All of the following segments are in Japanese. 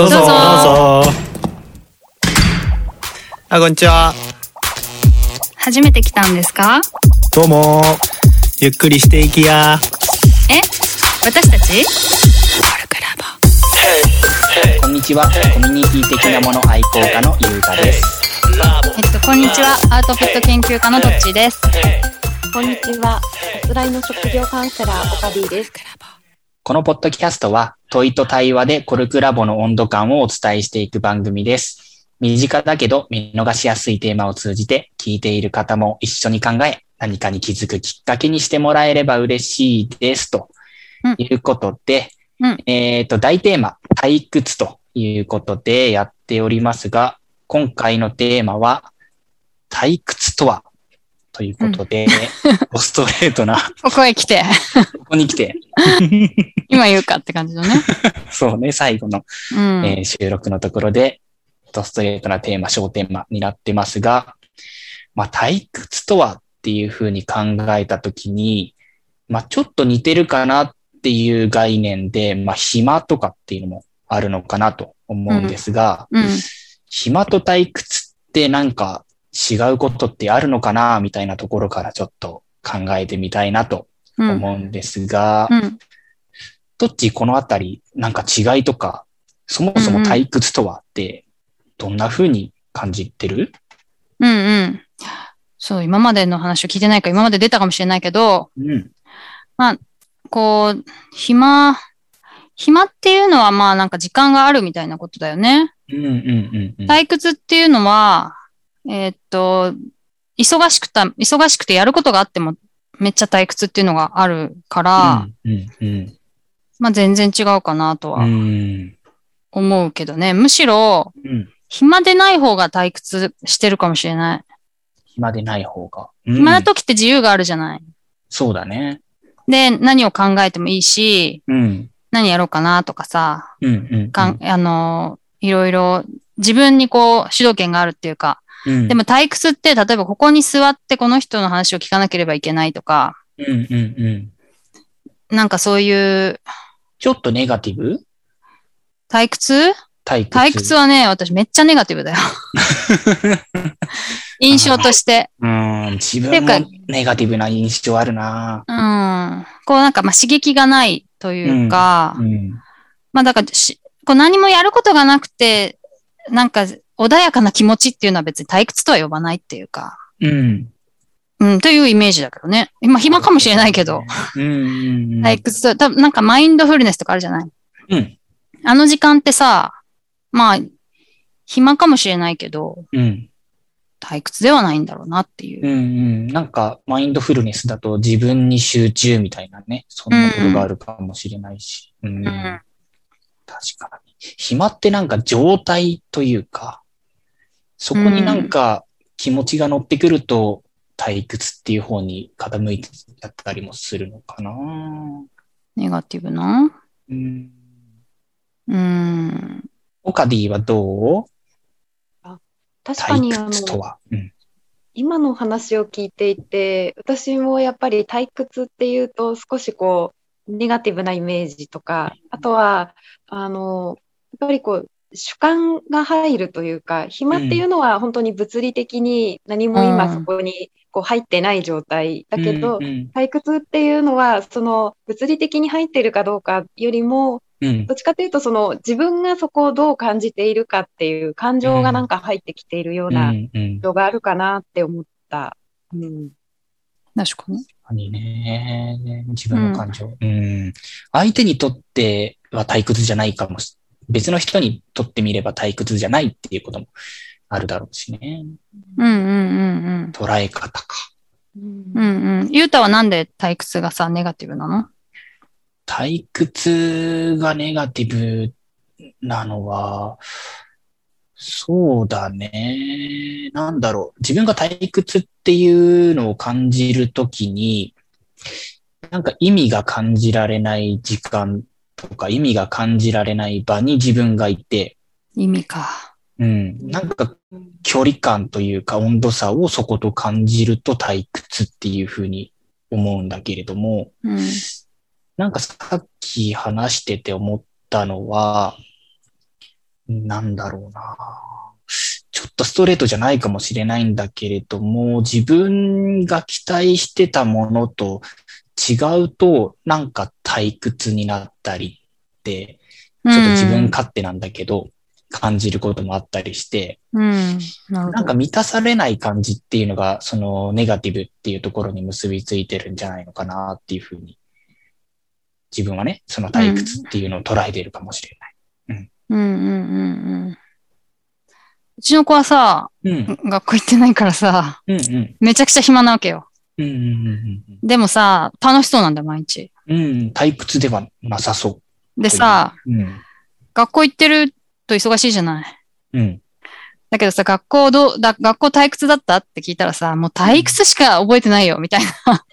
どうぞ。どうぞ。どうぞあこんにちは。初めて来たんですか？どうも。ゆっくりしていきや。え？私たち？コルクラボこんにちは。コミュニティ的なもの愛好家のゆうたです。えっとこんにちは。アウトプット研究家のどっちです。こんにちは。さすらいの職業カウンセラー、オカディです。このポッドキャストは問いと対話でコルクラボの温度感をお伝えしていく番組です。身近だけど見逃しやすいテーマを通じて聞いている方も一緒に考え何かに気づくきっかけにしてもらえれば嬉しいです。とうんいうことで、うんえっ、と、大テーマ、退屈ということでやっておりますが、今回のテーマは、退屈とはということで、ストレートな、ここへ来て。ここに来て、今言うかって感じのね。そうね、最後の、うん、えー収録のところで、ドストレートなテーマ、小テーマになってますが、まあ、退屈とはっていうふうに考えたときに、まあ、ちょっと似てるかなっていう概念で、まあ、暇とかっていうのもあるのかなと思うんですが、うん。暇と退屈ってなんか違うことってあるのかなみたいなところからちょっと考えてみたいなとうん。思うんですが、うん。どっちこのあたり、なんか違いとか、そもそも退屈とはって、どんな風に感じてる？うんうん。そう今までの話を聞いてないから今まで出たかもしれないけどうん。こう暇暇っていうのはまあなんか時間があるみたいなことだよね。うんうんうんうん。退屈っていうのは、えーっと、忙しくた、忙しくてやることがあってもめっちゃ退屈っていうのがあるから、うんうんまあ全然違うかなとうはん。思うけどね。むしろ、うん。暇でない方が退屈してるかもしれない。暇でない方が。うん暇な時って自由があるじゃない。そうだね。で、何を考えてもいいし、うん。何やろうかなとかさ、うんうん。かん、あの、いろいろ自分にこう主導権があるっていうか、うん。でも退屈って、例えばここに座ってこの人の話を聞かなければいけないとか、うんうんうん。なんかそういうちょっとネガティブ？退屈？退屈。退屈はね、私めっちゃネガティブだよ。印象として。うん。自分もネガティブな印象あるなうん。こうなんかまあ刺激がないというか、うん。まあだからし、こう何もやることがなくて、なんか穏やかな気持ちっていうのは別に退屈とは呼ばないっていうか、うん。うん、というイメージだけどね。今暇かもしれないけど、うんうんうん。退屈と、多分なんかマインドフルネスとかあるじゃない？うん。あの時間ってさ、まあ、暇かもしれないけど、うん。退屈ではないんだろうなっていううんうん。なんか、マインドフルネスだと自分に集中みたいなね、そんなことがあるかもしれないし。うん。ん確かに。暇ってなんか状態というか、そこになんか気持ちが乗ってくると退屈っていう方に傾いてやったりもするのかな。ネガティブな？うん。うん。オカディはどう？退確かにあの、屈とは？うん。今の話を聞いていて、私もやっぱり退屈っていうと少しこう、ネガティブなイメージとか、あとは、あの、やっぱりこう、主観が入るというか、暇っていうのは本当に物理的に何も今そこにこう入ってない状態だけどう、ん退屈っていうのは、その物理的に入っているかどうかよりも、うん。どっちかというと、その自分がそこをどう感じているかっていう感情がなんか入ってきているような。のがあるかなって思った。うん。確かに。確かにね。自分の感情。うん。相手にとっては退屈じゃないかもし、別の人にとってみれば退屈じゃないっていうこともあるだろうしね。うんうんうん捉え方か。うん。うんうん。ゆうたはなんで退屈がさ、ネガティブなの？退屈がネガティブなのは、そうだね。なんだろう。自分が退屈っていうのを感じるときに、なんか意味が感じられない時間とか意味が感じられない場に自分がいて、意味か。うん。なんか距離感というか温度差をそこと感じると退屈っていうふうに思うんだけれども、うん。なんかさっき話してて思ったのは、なんだろうな。ちょっとストレートじゃないかもしれないんだけれども、自分が期待してたものと違うと、なんか退屈になったりって、ちょっと自分勝手なんだけど、感じることもあったりして、うん。うん。なんか満たされない感じっていうのが、そのネガティブっていうところに結びついてるんじゃないのかなっていうふうに、自分はね、その退屈っていうのを捉えているかもしれない。うんうんうんうん。うちの子はさ、うん、学校行ってないからさ、うん、うん、めちゃくちゃ暇なわけよ。うん、うん、うんでもさ、楽しそうなんだよ、毎日。うん、うん、退屈ではなさそでさ、う。うん、学校行ってると忙しいじゃない。うん、だけどさ、学校どう、だ、学校退屈だったって聞いたらさ、もう退屈しか覚えてないよ、みたいな。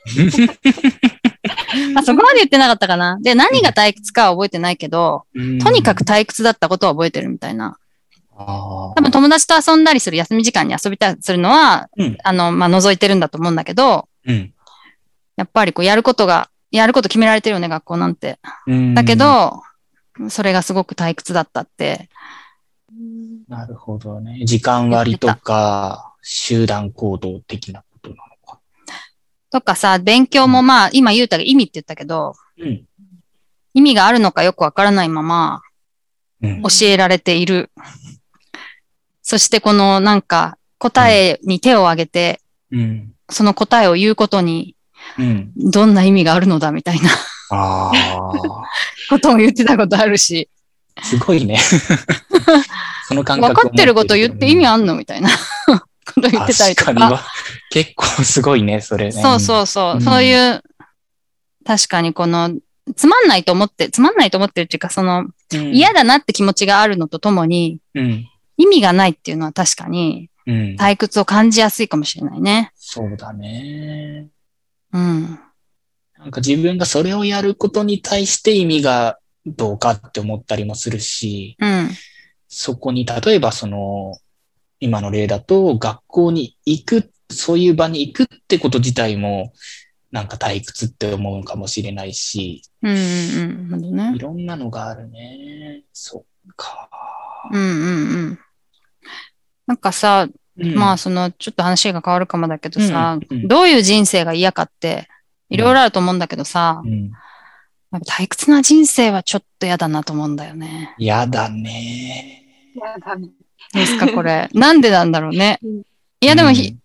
あそこまで言ってなかったかな。で、何が退屈かは覚えてないけど、とにかく退屈だったことは覚えてるみたいな。あ多分友達と遊んだりする休み時間に遊びたりするのは、うんあの、まあ、覗いてるんだと思うんだけど、うんやっぱりこう、やることが、やること決められてるよね、学校なんて。うんだけ、ど、それがすごく退屈だったって。なるほどね。時間割とか、集団行動的なことなのか。とかさ、勉強もまあ、今言うたが意味って言ったけど、うん。意味があるのかよくわからないままうん教えられている。そしてこのなんか答えに手を挙げて、うん。その答えを言うことにうん。どんな意味があるのだみたいなあことも言ってたことあるし、あ、すごいね。その感分覚かってること言って意味あんのみたいなこと言ってたりとか。確かには。結構すごいね、それね。そうそうそう。うんそういう、確かにこの、つまんないと思って、つまんないと思ってるっていうか、その、うん。嫌だなって気持ちがあるのとともに、うん。意味がないっていうのは確かに、うん。退屈を感じやすいかもしれないね。そうだね。うん。なんか自分がそれをやることに対して意味がどうかって思ったりもするし、うん。そこに、例えばその、今の例だと、学校に行く、そういう場に行くってこと自体も、なんか退屈って思うかもしれないし、うんうんうん。なるほどいね。ろんなのがあるね。そっか。うんうんうん。なんかさ、うんまあその、ちょっと話が変わるかもだけどさ、うんうんどういう人生が嫌かって、いろいろあると思うんだけどさ、うん。なんか退屈な人生はちょっと嫌だなと思うんだよね。やだね。やだね。ですか、これ。なんでなんだろうねうん。いや、でもひ、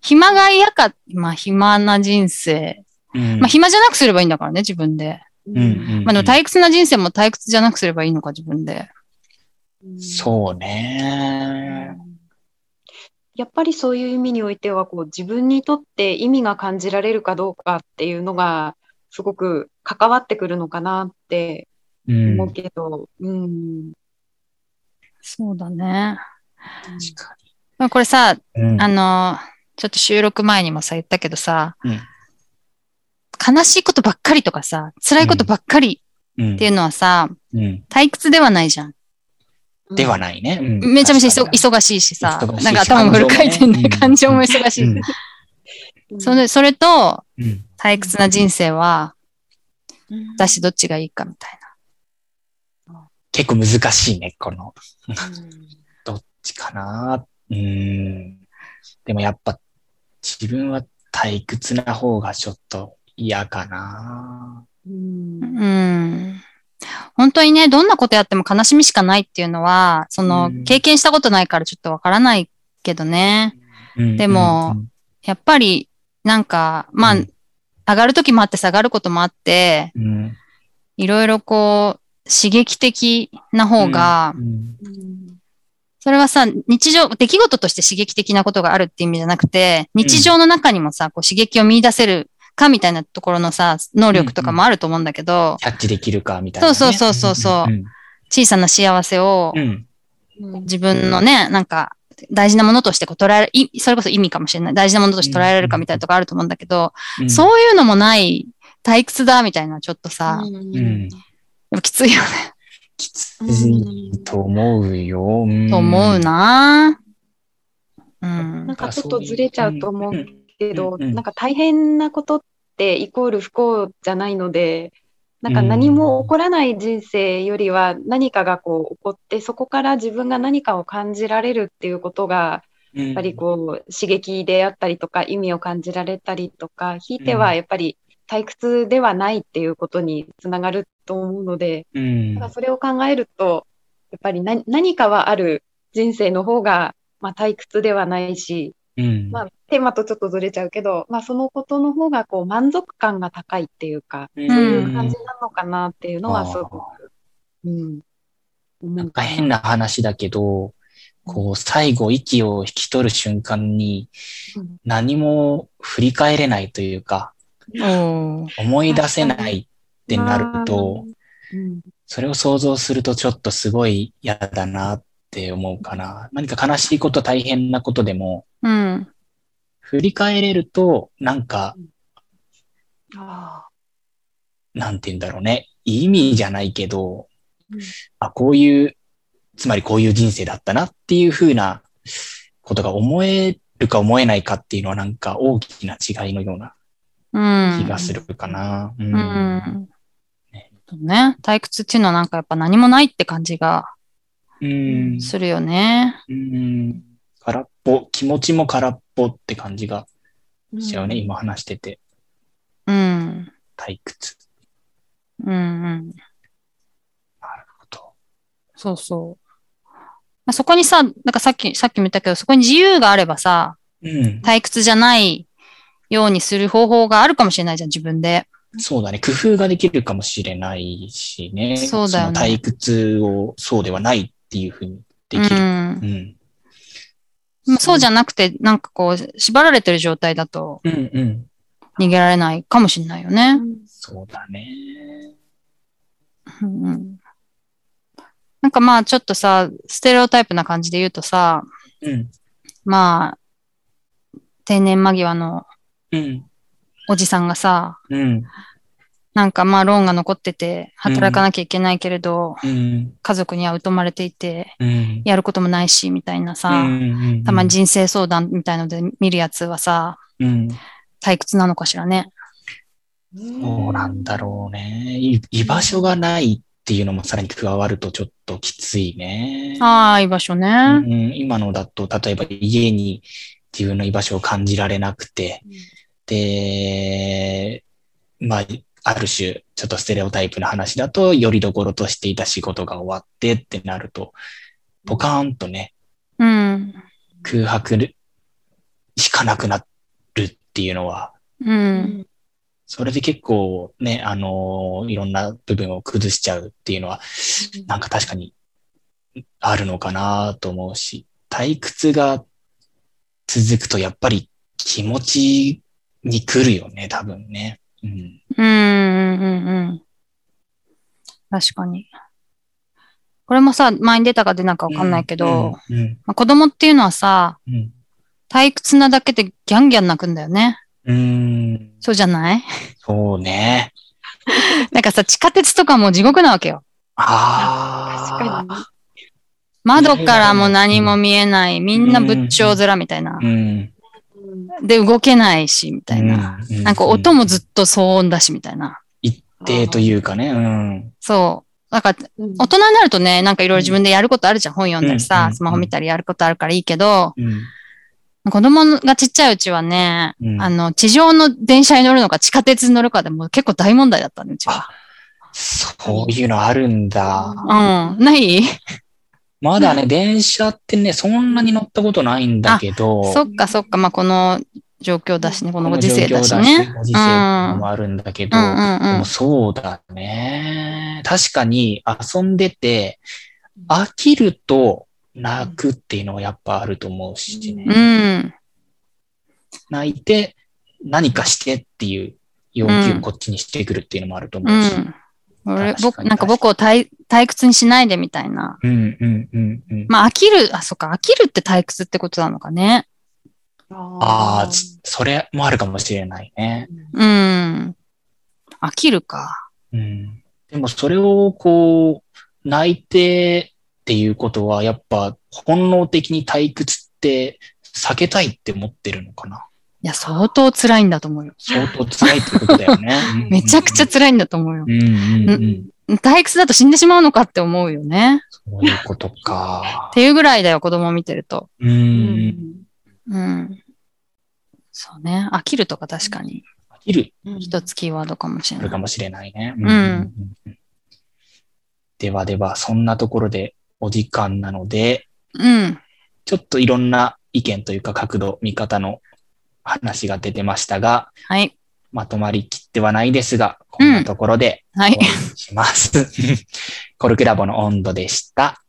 暇が嫌か、まあ暇な人生。うん、まあ暇じゃなくすればいいんだからね、自分で。うんうんまあでも退屈な人生も退屈じゃなくすればいいのか、自分で。そうね。やっぱりそういう意味においてはこう自分にとって意味が感じられるかどうかっていうのがすごく関わってくるのかなってうん。思うけど、うん、そうだね。確かまあこれさ、に。うんあの、ちょっと収録前にもさ、言ったけどさ、うん悲しいことばっかりとかさ、辛いことばっかりうんっていうのはさ、うん。退屈ではないじゃん。ではないね。うんめちゃめちゃ忙しいしさなんか頭もフル回転で感情も感情もね忙しい。それ、それとうん退屈な人生は、私どっちがいいかみたい結構難しいね、この、どっちかな。うん。でもやっぱ、自分は退屈な方がちょっと嫌かな。うんな。うん。本当にね、どんなことやっても悲しみしかないっていうのは、そのうん、経験したことないからちょっとわからないけどね。うん。でも、やっぱり、なんか、まあ、うん。上がる時もあって下がることもあって、うん。いろいろこう、刺激的な方が、それはさ、日常、出来事として刺激的なことがあるっていう意味じゃなくて、日常の中にもさ、こう刺激を見出せるかみたいなところのさ、能力とかもあると思うんだけど、キャッチできるかみたいなね。そうそうそうそううん小さな幸せをうん。うん自分のね、なんか、大事なものとしてこう捉える、いそれこそ意味かもしれない。大事なものとして捉えられるかみたいなとこあると思うんだけど、うんそういうのもない、退屈だみたいな、ちょっとさ、うん。ぱきついよね、きついと思うよ。んと思う。なうんなん。かちょっとずれちゃうと思うけど、うんうん。なんか大変なことってイコール不幸じゃないので、なんか何も起こらない人生よりは何かがこう起こって、そこから自分が何かを感じられるっていうことが、ややっぱりこう刺激であったりとか意味を感じられたりとか、ひいてはやっぱり退屈ではないっていうことにつながると思うので、うん。だからそれを考えると、やっぱり何何かはある人生の方が、まあ、退屈ではないし、うん。まあ、テーマとちょっとずれちゃうけど、まあ、そのことの方がこう満足感が高いっていうか、うんそういう感じなのかなっていうのはすごく、うん、思なんうかか変な話だけど、こう、最後息を引き取る瞬間にうん何も振り返れないというか、おー思い出せないってなると、うんそれを想像するとちょっとすごい嫌だなって思うかな。何か悲しいこと、大変なことでも、うん。振り返れると、なんか、あなんて言うんだろうね。意味じゃないけど、うんあ、こういう、つまりこういう人生だったなっていう風なことが思えるか思えないかっていうのはなんか大きな違いのようなうん。気がするかな。う。うんん。そうね。退屈っていうのはなんかやっぱ何もないって感じがうん。するよね。うん。空っぽ、気持ちも空っぽって感じがーしちゃうね。今話してて。うん。退屈。うんうん。なるほど。そうそう。まあそこにさ、なんかさっき、さっきも言ったけど、そこに自由があればさ、うん。退屈じゃないようにする方法があるかもしれないじゃん、自分で。そうだね。工夫ができるかもしれないしね。そうだよねの退屈をそうではないっていうふうにできる。うんう。ん。まあそうじゃなくて、なんかこう、縛られてる状態だと。逃げられないかもしれないよね。うんそうだね。うんうんなんかまあちょっとさ、ステレオタイプな感じで言うとさ、うん。まあ、定年間際のうん。おじさんがさ、うん。なんかまあローンが残ってて、働かなきゃいけないけれど、うん。家族には疎まれていて、うん。やることもないし、みたいなさ、うんたまに人生相談みたいので見るやつはさ、うん。退屈なのかしらね。そうなんだろうね。い居場所がないっていうのもさらに加わるとちょっときついね。ああ、居場所うね。ん、今のだと、例えば家に自分の居場所を感じられなくて、で、まあ、ある種、ちょっとステレオタイプな話だと、よりどころとしていた仕事が終わってってなると、ポカーンとね、うん。空白しかなくなるっていうのは、うん。それで結構ね、あのいろんな部分を崩しちゃうっていうのは、なんか確かにあるのかなと思うし、退屈が続くとやっぱり気持ちに来るよね、多分ね。うん。うん。うん。うん。確かに。これもさ、前に出たか出ないかわかんないけど、うん、うん、まあ、子供っていうのはさ、うん。退屈なだけでギャンギャン泣くんだよね。うん。そうじゃない？そうね。なんかさ、地下鉄とかも地獄なわけよ。ああ。確か窓からも何も見えない。みんな仏頂面みたいな。うん。に。で、動けないし、みたいな。うん。なんか音もずっと騒音だし、みたいな。一定というかね。うん。そう。なんか、うん大人になるとね、なんかいろいろ自分でやることあるじゃん。本読んだりさう、んスマホ見たりやることあるからいいけど、うん。子供がちっちゃいうちはね、うんあの、地上の電車に乗るのか地下鉄に乗るかでも結構大問題だったね、うちは。そういうのあるんだ。うん。ない？まだね、電車ってね、そんなに乗ったことないんだけど。そっかそっか。まあ、この状況だしね、このご時世だしね。ご時世もあるんだけど、そうだね。確かに遊んでて、飽きると泣くっていうのはやっぱあると思うしね。うん。泣いて何かしてっていう要求をこっちにしてくるっていうのもあるとう思うし。ん。俺、僕、になんか僕を退退屈にしないでみたいな。うんうんうんうん。まあ、飽きる、あ、そっか、飽きるって退屈ってことなのかね。ああ、つそれもあるかもしれないね。うん。飽きるか。うん。でもそれをこう、泣いてっていうことは、やっぱ本能的に退屈って避けたいって思ってるのかな。いや、相当辛いんだと思うよ。相当辛いってことだよね。めちゃくちゃ辛いんだと思うよう。んうんうん。退屈だと死んでしまうのかって思うよね。そういうことかっ。ていうぐらいだよ、子供を見てると。う。うんうん。そうね。飽きるとか確かにいる、ん一つキーワードかもしれない。あるかもしれないね。んうんではでは、そんなところでお時間なので、うん。ちょっといろんな意見というか角度、見方の話が出てましたが、はい。まとまりきってはないですが、こんなところではいします。コルクラボの温度でした。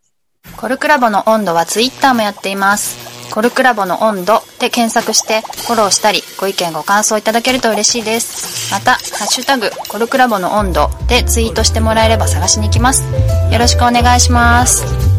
コルクラボの温度はツイッターもやっています。コルクラボの温度で検索してフォローしたりご意見ご感想いただけると嬉しいです。また、ハッシュタグコルクラボの温度でツイートしてもらえれば探しに行きます。よろしくお願いします。